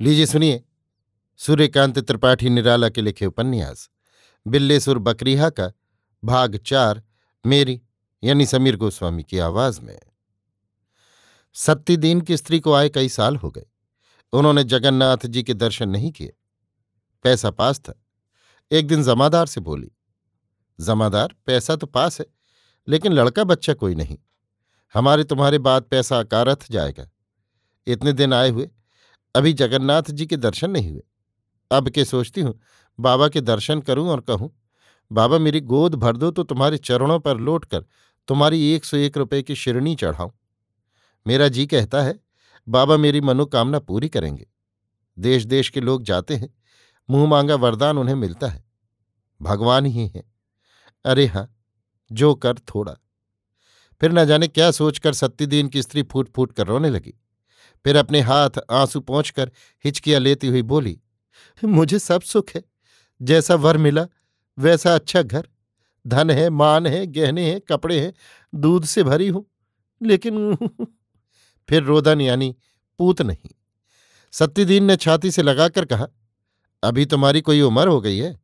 लीजिए, सुनिए। सूर्यकांत त्रिपाठी, निराला के लिखे उपन्यास। बिल्लेसुर बकरीहा का भाग चार, मेरी, यानी समीर गोस्वामी की आवाज़ में। सत्ती दीन की स्त्री को आए कई साल हो गए। उन्होंने जगन्नाथ जी के दर्शन नहीं किए। पैसा पास था। एक दिन जमादार से बोली, जमादार, पैसा तो पास है, लेकिन लड़का बच्चा कोई नहीं। हमारे तुम्हारे बाद पैसा अकारथ जाएगा। इतने दिन आए हुए अभी जगन्नाथ जी के दर्शन नहीं हुए। अब के सोचती हूँ, बाबा के दर्शन करूँ और कहूँ, बाबा मेरी गोद भर दो तो तुम्हारे चरणों पर लौट कर तुम्हारी एक सौ एक रुपये की शिरणी चढ़ाऊं। मेरा जी कहता है, बाबा मेरी मनोकामना पूरी करेंगे। देश देश के लोग जाते हैं, मुँह मांगा वरदान उन्हें मिलता है। भगवान ही है। अरे हाँ जो कर थोड़ा। फिर न जाने क्या सोचकर सत्यदीन की स्त्री फूट फूट कर रोने लगी। फिर अपने हाथ आँसू पहुंचकर हिचकियाँ लेती हुई बोली, मुझे सब सुख है। जैसा वर मिला, वैसा अच्छा घर। धन है, मान है, गहने हैं, कपड़े हैं, दूध से भरी हूँ। लेकिन फिर रोदन यानी पूत नहीं। सत्यदीन ने छाती से लगाकर कहा, अभी तुम्हारी कोई उम्र हो गई है।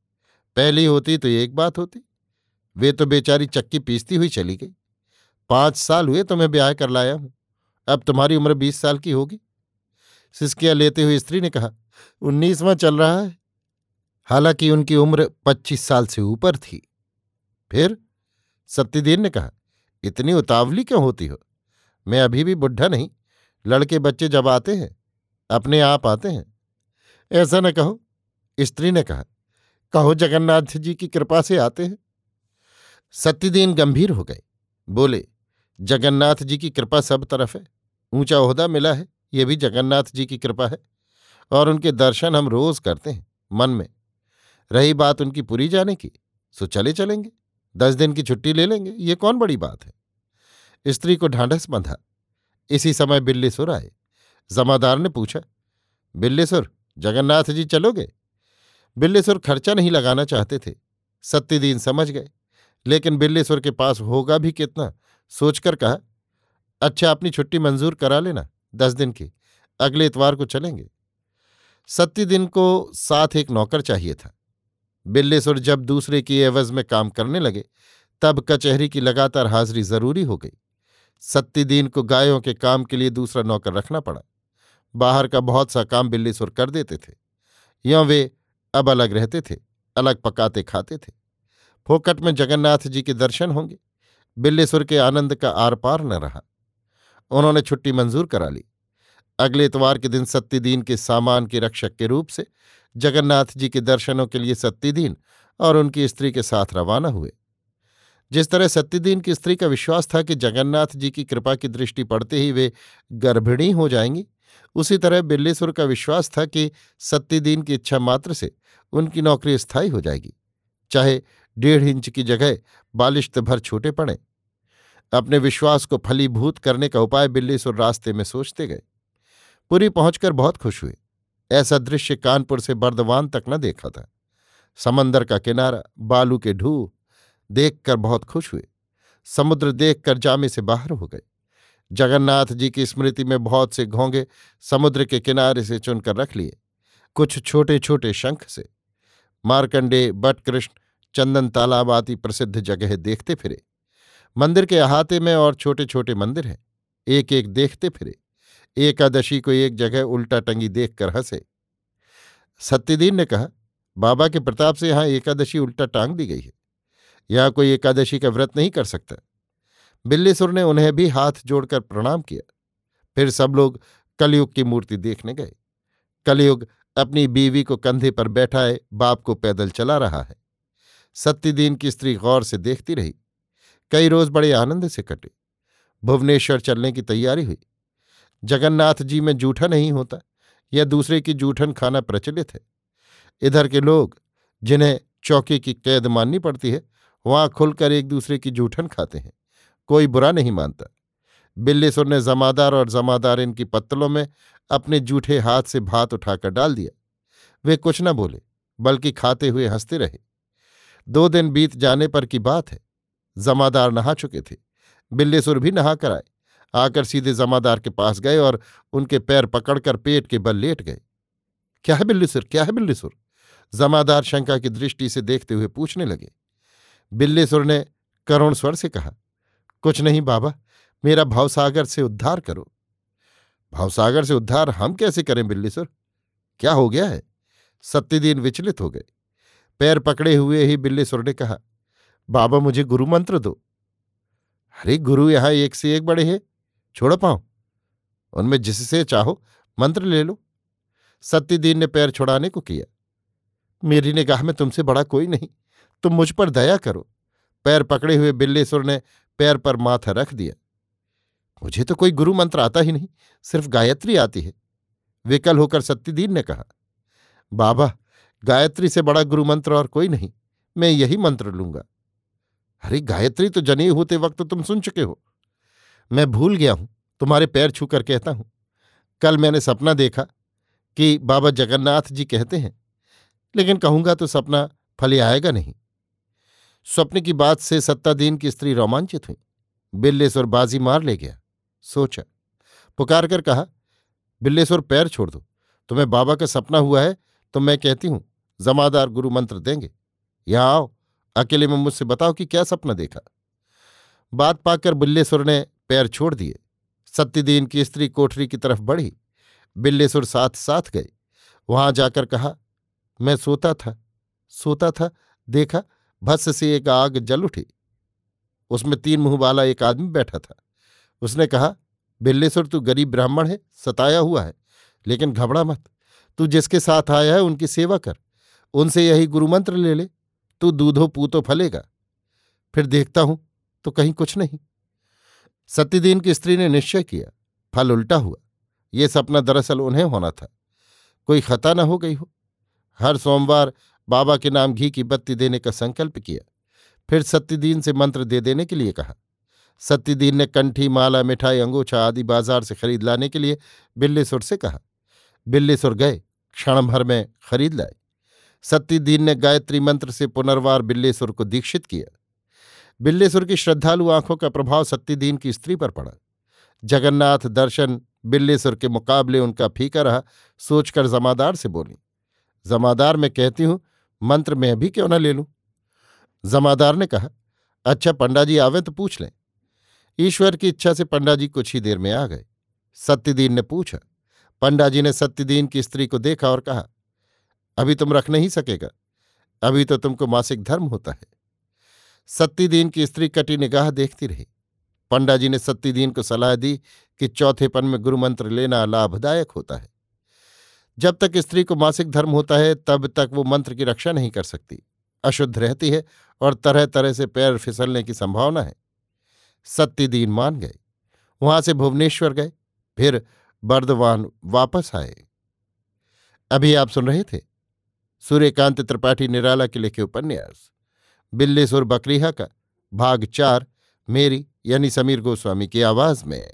पहली होती तो एक बात होती। वे तो बेचारी चक्की पीसती हुई चली गई। पाँच साल हुए तुम्हें ब्याह कर लाया हूँ। अब तुम्हारी उम्र बीस साल की होगी। सिस्किया लेते हुए स्त्री ने कहा, उन्नीसवां चल रहा है। हालाँकि उनकी उम्र पच्चीस साल से ऊपर थी। फिर सत्यदेव ने कहा, इतनी उतावली क्यों होती हो? मैं अभी भी बुढ़ा नहीं। लड़के बच्चे जब आते हैं, अपने आप आते हैं। ऐसा न कहो, स्त्री ने कहा, कहो जगन्नाथ जी की कृपा से आते हैं। सत्यदीन गंभीर हो गए। बोले जगन्नाथ जी की कृपा सब तरफ़ है। ऊँचा ओहदा मिला है, ये भी जगन्नाथ जी की कृपा है। और उनके दर्शन हम रोज करते हैं, मन में। रही बात उनकी पूरी जाने की, सो चले चलेंगे। दस दिन की छुट्टी ले लेंगे, ये कौन बड़ी बात है? स्त्री को ढांढस बंधा। इसी समय बिल्लीसुर आए। जमादार ने पूछा, बिल्लीसुर, जगन्नाथ जी चलोगे? बिल्लीसुर खर्चा नहीं लगाना चाहते थे। सत्यदीन समझ गए। लेकिन बिल्लीसुर के पास होगा भी कितना? सोचकर कहा अच्छा अपनी छुट्टी मंजूर करा लेना, दस दिन की, अगले इतवार को चलेंगे। सत्ती दिन को साथ एक नौकर चाहिए था। बिल्लेसुर जब दूसरे की एवज में काम करने लगे, तब कचहरी की लगातार हाजिरी ज़रूरी हो गई। सत्तीदीन को गायों के काम के लिए दूसरा नौकर रखना पड़ा। बाहर का बहुत सा काम बिल्लीसुर कर देते थे। यों वे अब अलग रहते थे, अलग पकाते खाते थे। फोकट में जगन्नाथ जी के दर्शन होंगे। बिल्लेसुर के आनंद का आर पार न रहा। उन्होंने छुट्टी मंजूर करा ली। अगले इतवार के दिन सत्यदीन के सामान के रक्षक के रूप से जगन्नाथ जी के दर्शनों के लिए सत्यदीन और उनकी स्त्री के साथ रवाना हुए। जिस तरह सत्यदीन की स्त्री का विश्वास था कि जगन्नाथ जी की कृपा की दृष्टि पड़ते ही वे गर्भिणी हो जाएँगी, उसी तरह बिल्लीसुर का विश्वास था कि सत्यदीन की इच्छा मात्र से उनकी नौकरी स्थायी हो जाएगी। चाहे डेढ़ इंच की जगह बालिश्त भर छोटे पड़े। अपने विश्वास को फलीभूत करने का उपाय बिल्लीसुर रास्ते में सोचते गए। पुरी पहुंचकर बहुत खुश हुए। ऐसा दृश्य कानपुर से बर्दवान तक न देखा था। समंदर का किनारा, बालू के ढू देखकर बहुत खुश हुए। समुद्र देखकर जामे से बाहर हो गए। जगन्नाथ जी की स्मृति में बहुत से घोंगे समुद्र के किनारे से चुनकर रख लिए, कुछ छोटे छोटे शंख से। मार्कंडे बटकृष्ण चंदन तालाब आदि प्रसिद्ध जगह देखते फिरे। मंदिर के अहाते में और छोटे छोटे मंदिर हैं। एक एक देखते फिरे। एकादशी को एक जगह उल्टा टंगी देखकर हंसे। सत्यदीन ने कहा, बाबा के प्रताप से यहाँ एकादशी उल्टा टांग दी गई है। यहाँ कोई एकादशी का व्रत नहीं कर सकता। बिल्लीसुर ने उन्हें भी हाथ जोड़कर प्रणाम किया। फिर सब लोग कलयुग की मूर्ति देखने गए। कलयुग अपनी बीवी को कंधे पर बैठाए बाप को पैदल चला रहा है। सत्यदीन की स्त्री गौर से देखती रही। कई रोज बड़े आनंद से कटे। भुवनेश्वर चलने की तैयारी हुई। जगन्नाथ जी में जूठा नहीं होता, या दूसरे की जूठन खाना प्रचलित है। इधर के लोग, जिन्हें चौकी की कैद माननी पड़ती है, वहाँ खुलकर एक दूसरे की जूठन खाते हैं। कोई बुरा नहीं मानता। बिल्लीसुर ने जमादार और जमादार इनकी पत्तलों में अपने जूठे हाथ से भात उठाकर डाल दिया। वे कुछ न बोले, बल्कि खाते हुए हँसते रहे। दो दिन बीत जाने पर की बात है। जमादार नहा चुके थे। बिल्लेसुर भी नहा कर आए। आकर सीधे जमादार के पास गए और उनके पैर पकड़कर पेट के बल लेट गए। क्या है बिल्लीसुर क्या है बिल्लीसुर जमादार शंका की दृष्टि से देखते हुए पूछने लगे। बिल्लेसुर ने करुण स्वर से कहा, कुछ नहीं बाबा, मेरा भावसागर से उद्धार करो। भावसागर से उद्धार हम कैसे करें बिल्लीसुर क्या हो गया है? सत्यदीन विचलित हो गए। पैर पकड़े हुए ही बिल्लीसुर ने कहा, बाबा, मुझे गुरु मंत्र दो। अरे, गुरु यहाँ एक से एक बड़े हैं। छोड़ पाओ उनमें जिससे चाहो, मंत्र ले लो। सत्यदीन ने पैर छुड़ाने को किया। मेरी निगाह में तुमसे बड़ा कोई नहीं। तुम मुझ पर दया करो। पैर पकड़े हुए बिल्लेसुर ने पैर पर माथा रख दिया। मुझे तो कोई गुरु मंत्र आता ही नहीं, सिर्फ़ गायत्री आती है। विकल होकर सत्यदीन ने कहा, बाबा गायत्री से बड़ा गुरु मंत्र और कोई नहीं। मैं यही मंत्र लूँगा। अरे, गायत्री तो जनी होते वक्त तुम सुन चुके हो। मैं भूल गया हूँ, तुम्हारे पैर छूकर कहता हूँ। कल मैंने सपना देखा कि बाबा जगन्नाथ जी कहते हैं, लेकिन कहूँगा तो सपना फले आएगा नहीं। स्वप्न की बात से सत्तादीन की स्त्री रोमांचित हुई। बिल्लेश्वर बाजी मार ले गया। सोचा पुकार कर कहा बिल्लेश्वर पैर छोड़ दो, तुम्हें बाबा का सपना हुआ है तो मैं कहती हूँ जमादार गुरु मंत्र देंगे। यहाँ आओ, अकेले में मुझसे बताओ कि क्या सपना देखा। बात पाकर बिल्लेश्वर ने पैर छोड़ दिए। सत्यदीन की स्त्री कोठरी की तरफ़ बढ़ी। बिल्लेश्वर साथ साथ गए वहाँ जाकर कहा, मैं सोता था सोता था, देखा भस्स से एक आग जल उठी। उसमें तीन मुँह वाला एक आदमी बैठा था। उसने कहा बिल्लेश्वर तू गरीब ब्राह्मण है, सताया हुआ है, लेकिन घबरा मत। तू जिसके साथ आया है, उनकी सेवा कर। उनसे यही गुरुमंत्र ले ले, तू दूधो पूतो फलेगा। फिर देखता हूँ तो कहीं कुछ नहीं। सत्यदीन की स्त्री ने निश्चय किया, फल उल्टा हुआ। ये सपना दरअसल उन्हें होना था। कोई खता न हो गई हो। हर सोमवार बाबा के नाम घी की बत्ती देने का संकल्प किया। फिर सत्यदीन से मंत्र दे देने के लिए कहा। सत्यदीन ने कंठी, माला, मिठाई, अंगूछा आदि बाज़ार से खरीद लाने के लिए बिल्लीसुर से कहा। बिल्लीसुर गए क्षण भर में खरीद लाए। सत्यदीन ने गायत्री मंत्र से पुनर्वार बिल्लेश्वर को दीक्षित किया। बिल्लेश्वर की श्रद्धालु आँखों का प्रभाव सत्यदीन की स्त्री पर पड़ा। जगन्नाथ दर्शन बिल्लेश्वर के मुकाबले उनका फीका रहा, सोचकर जमादार से बोली, जमादार, मैं कहती हूँ, मंत्र मैं भी क्यों न ले लूँ? जमादार ने कहा अच्छा पंडा जी आवे तो पूछ लें। ईश्वर की इच्छा से पंडा जी कुछ ही देर में आ गए। सत्यदीन ने पूछा पंडा जी ने सत्यदीन की स्त्री को देखा और कहा अभी तुम रख नहीं सकेगा। अभी तो तुमको मासिक धर्म होता है। सत्यदीन की स्त्री कटी निगाह देखती रही। पंडा जी ने सत्यदीन को सलाह दी कि चौथेपन में गुरुमंत्र लेना लाभदायक होता है। जब तक स्त्री को मासिक धर्म होता है, तब तक वो मंत्र की रक्षा नहीं कर सकती। अशुद्ध रहती है और तरह तरह से पैर फिसलने की संभावना है। सत्यदीन मान गए। वहाँ से भुवनेश्वर गए। फिर बर्दवान वापस आए। अभी आप सुन रहे थे सूर्यकांत त्रिपाठी निराला के लिखे उपन्यास। बिल्लेसुर बकरीहा का, भाग चार, मेरी यानी समीर गोस्वामी की आवाज़ में।